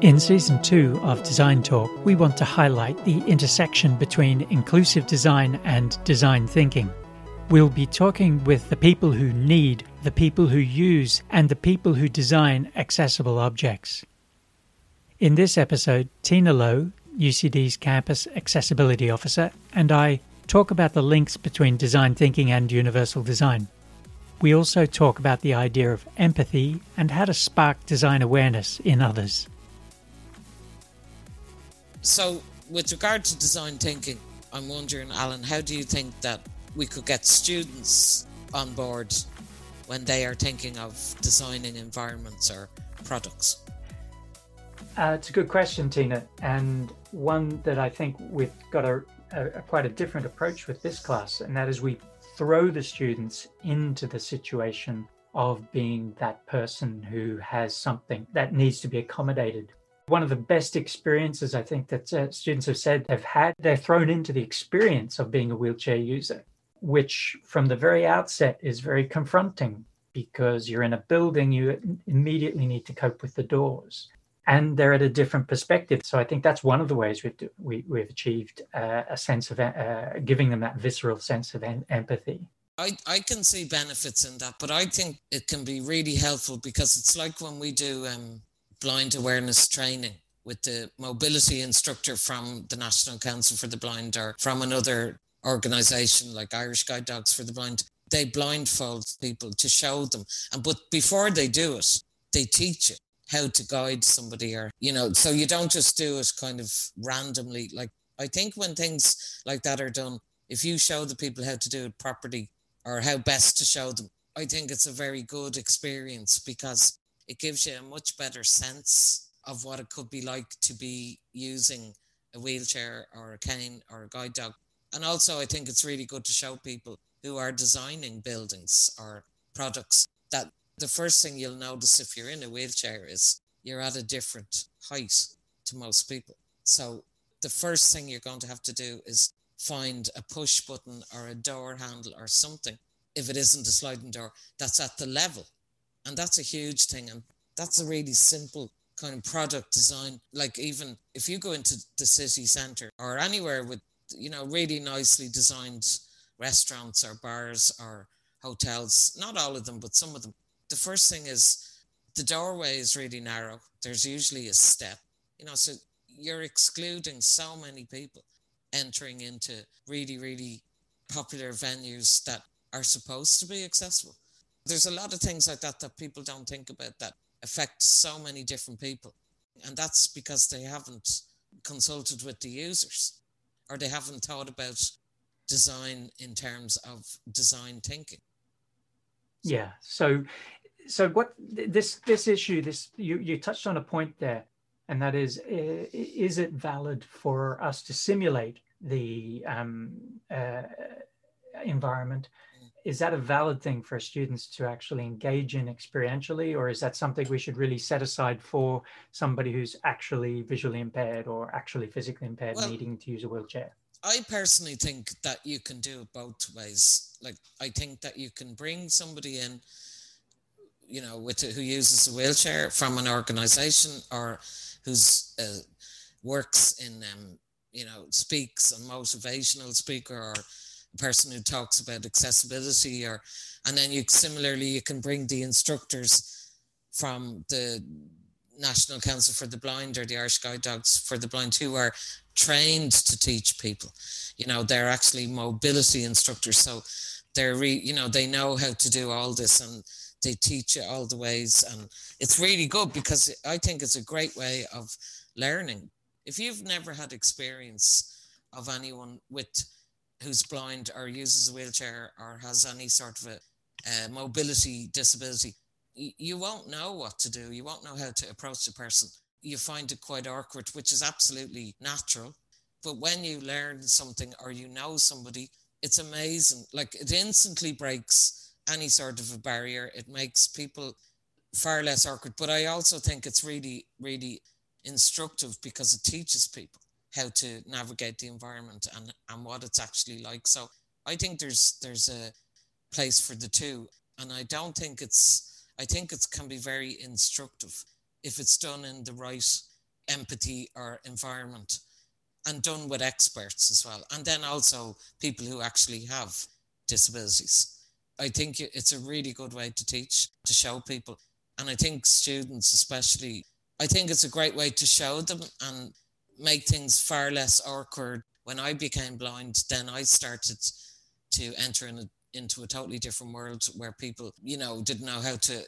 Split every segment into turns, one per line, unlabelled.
In Season 2 of Design Talk, we want to highlight the intersection between inclusive design and design thinking. We'll be talking with the people who need, the people who use, and the people who design accessible objects. In this episode, Tina Lowe, UCD's Campus Accessibility Officer, and I talk about the links between design thinking and universal design. We also talk about the idea of empathy and how to spark design awareness in others.
So, with regard to design thinking, I'm wondering, Alan, how do you think that we could get students on board when they are thinking of designing environments or products?
Uh, it's a good question, Tina, and one that I think we've got a, a, a, quite a different approach with this class, and that is we throw the students into the situation of being that person who has something that needs to be accommodated. One of the best experiences I think that uh, students have said they've had, they're thrown into the experience of being a wheelchair user, which from the very outset is very confronting because you're in a building, you immediately need to cope with the doors. And they're at a different perspective. So I think that's one of the ways we've, we, have achieved uh, a sense of uh, giving them that visceral sense of en- empathy.
I, I can see benefits in that, but I think it can be really helpful because it's like when we do um, blind awareness training with the mobility instructor from the National Council for the Blind or from another organization like Irish Guide Dogs for the Blind. They blindfold people to show them. And but before they do it, they teach you how to guide somebody or, you know, so you don't just do it kind of randomly. Like I think when things like that are done, if you show the people how to do it properly or how best to show them, I think it's a very good experience because it gives you a much better sense of what it could be like to be using a wheelchair or a cane or a guide dog. And also, I think it's really good to show people who are designing buildings or products that the first thing you'll notice if you're in a wheelchair is you're at a different height to most people. So, the first thing you're going to have to do is find a push button or a door handle or something, if it isn't a sliding door, that's at the level and that's a huge thing. And that's a really simple kind of product design. Like even if you go into the city center or anywhere with, you know, really nicely designed restaurants or bars or hotels, not all of them, but some of them, the first thing is the doorway is really narrow. There's usually a step, you know, so you're excluding so many people entering into really, really popular venues that are supposed to be accessible. There's a lot of things like that that people don't think about that affect so many different people. And that's because they haven't consulted with the users or they haven't thought about design in terms of design thinking.
Yeah. So so what this this issue this you you touched on a point there and that is is it valid for us to simulate the um, uh, environment is that a valid thing for students to actually engage in experientially or is that something we should really set aside for somebody who's actually visually impaired or actually physically impaired well, needing to use a wheelchair?
I personally think that you can do it both ways. Like i think that you can bring somebody in you know with who uses a wheelchair from an organization or who's uh, works in um, you know speaks a motivational speaker or person who talks about accessibility or and then you similarly you can bring the instructors from the National Council for the Blind or the Irish Guide Dogs for the Blind who are trained to teach people. You know, they're actually mobility instructors. So they're re, you know, they know how to do all this and they teach you all the ways. And it's really good because I think it's a great way of learning. If you've never had experience of anyone with who's blind or uses a wheelchair or has any sort of a, a mobility disability, y- you won't know what to do. You won't know how to approach the person. You find it quite awkward, which is absolutely natural. But when you learn something or you know somebody, it's amazing. Like it instantly breaks any sort of a barrier. It makes people far less awkward. But I also think it's really, really instructive because it teaches people how to navigate the environment and, and what it's actually like. So I think there's there's a place for the two. And I don't think it's I think it can be very instructive if it's done in the right empathy or environment and done with experts as well. And then also people who actually have disabilities. I think it's a really good way to teach, to show people. And I think students, especially, I think it's a great way to show them and make things far less awkward. When I became blind, then I started to enter in a, into a totally different world where people, you know, didn't know how to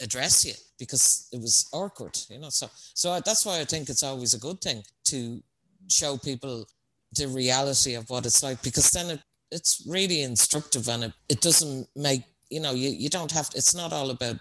address you because it was awkward, you know. So, so that's why I think it's always a good thing to show people the reality of what it's like because then it, it's really instructive and it, it doesn't make you know you, you don't have to, it's not all about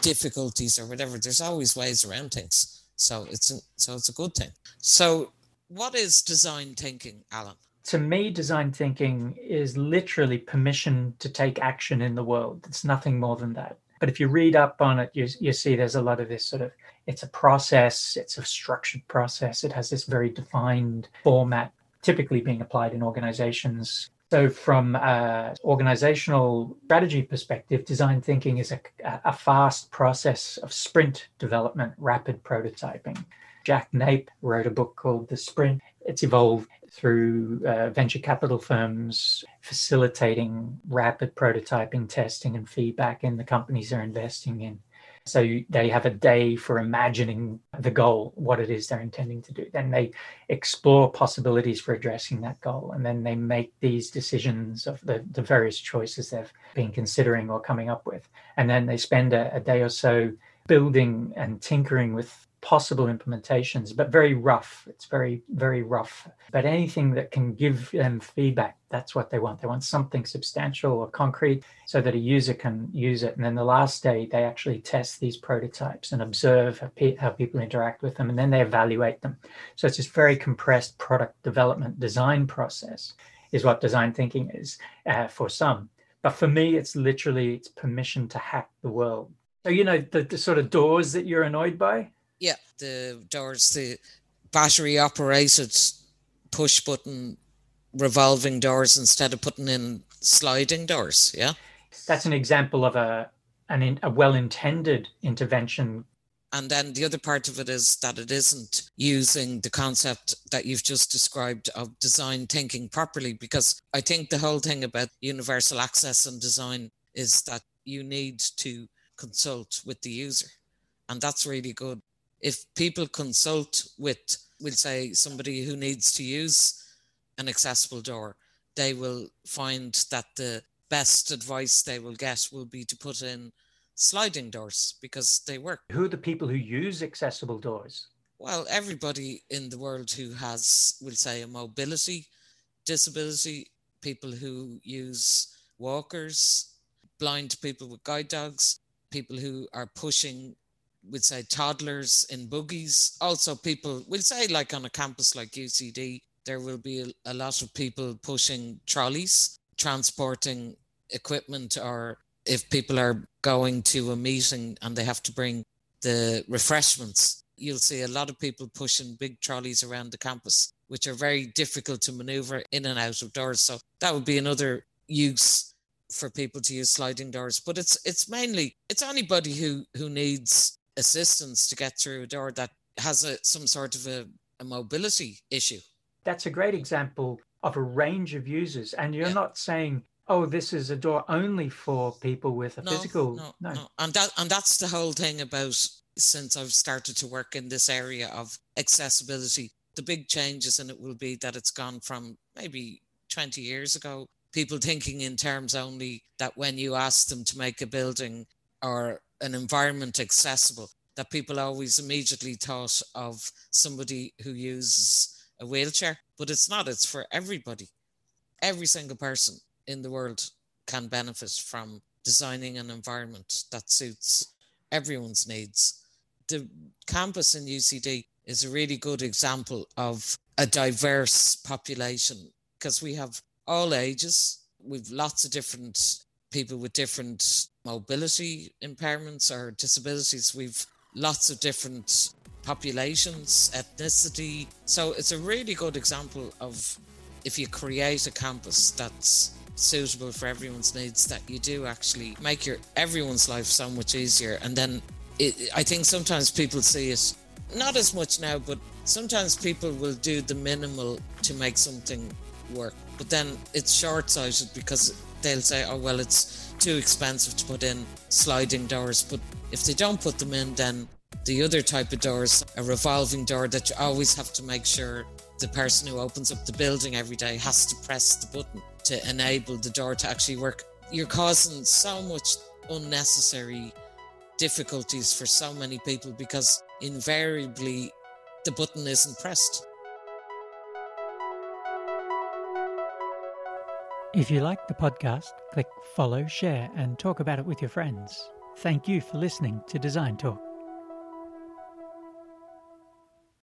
difficulties or whatever there's always ways around things so it's a, so it's a good thing. So what is design thinking alan?
To me design thinking is literally permission to take action in the world. It's nothing more than that. But if you read up on it you, you see there's a lot of this sort of it's a process it's a structured process. It has this very defined format typically being applied in organizations so, from an organizational strategy perspective, design thinking is a, a, fast process of sprint development, rapid prototyping. Jake Knapp wrote a book called The Sprint. It's evolved through uh, venture capital firms facilitating rapid prototyping, testing, and feedback in the companies they're investing in. So they have a day for imagining the goal, what it is they're intending to do. Then they explore possibilities for addressing that goal. And then they make these decisions of the, the various choices they've been considering or coming up with. And then they spend a, a day or so building and tinkering with possible implementations, but very rough. It's very, very rough. But anything that can give them feedback, that's what they want. They want something substantial or concrete so that a user can use it. And then the last day, they actually test these prototypes and observe how, pe- how people interact with them, and then they evaluate them. So it's this very compressed product development design process, is what design thinking is uh, for some. But for me, it's literally it's permission to hack the world. So you know the, the sort of doors that you're annoyed by
yeah, the doors, the battery operated push button revolving doors instead of putting in sliding doors. Yeah.
That's an example of a an a well-intended intervention.
And then the other part of it is that it isn't using the concept that you've just described of design thinking properly, because I think the whole thing about universal access and design is that you need to consult with the user. And that's really good if people consult with, we'll say, somebody who needs to use an accessible door, they will find that the best advice they will get will be to put in sliding doors because they work.
Who are the people who use accessible doors?
Well, everybody in the world who has, we'll say, a mobility disability, people who use walkers, blind people with guide dogs, people who are pushing we'd say toddlers in buggies. Also, people, we'll say like on a campus like UCD, there will be a, a lot of people pushing trolleys, transporting equipment, or if people are going to a meeting and they have to bring the refreshments, you'll see a lot of people pushing big trolleys around the campus, which are very difficult to maneuver in and out of doors. So that would be another use for people to use sliding doors. But it's it's mainly it's anybody who who needs assistance to get through a door that has a, some sort of a, a mobility issue.
That's a great example of a range of users. And you're yeah. not saying, oh, this is a door only for people with a no, physical.
No, no, no. And, that, and that's the whole thing about since I've started to work in this area of accessibility. The big changes in it will be that it's gone from maybe 20 years ago, people thinking in terms only that when you ask them to make a building or an environment accessible that people always immediately thought of somebody who uses a wheelchair, but it's not, it's for everybody. Every single person in the world can benefit from designing an environment that suits everyone's needs. The campus in UCD is a really good example of a diverse population because we have all ages, we've lots of different people with different mobility impairments or disabilities. We've lots of different populations, ethnicity. So it's a really good example of if you create a campus that's suitable for everyone's needs, that you do actually make your everyone's life so much easier. And then it, I think sometimes people see it not as much now, but sometimes people will do the minimal to make something work. But then it's short sighted because they'll say, oh, well, it's too expensive to put in sliding doors. But if they don't put them in, then the other type of doors, a revolving door that you always have to make sure the person who opens up the building every day has to press the button to enable the door to actually work. You're causing so much unnecessary difficulties for so many people because invariably the button isn't pressed.
If you like the podcast, click follow, share, and talk about it with your friends. Thank you for listening to Design Talk.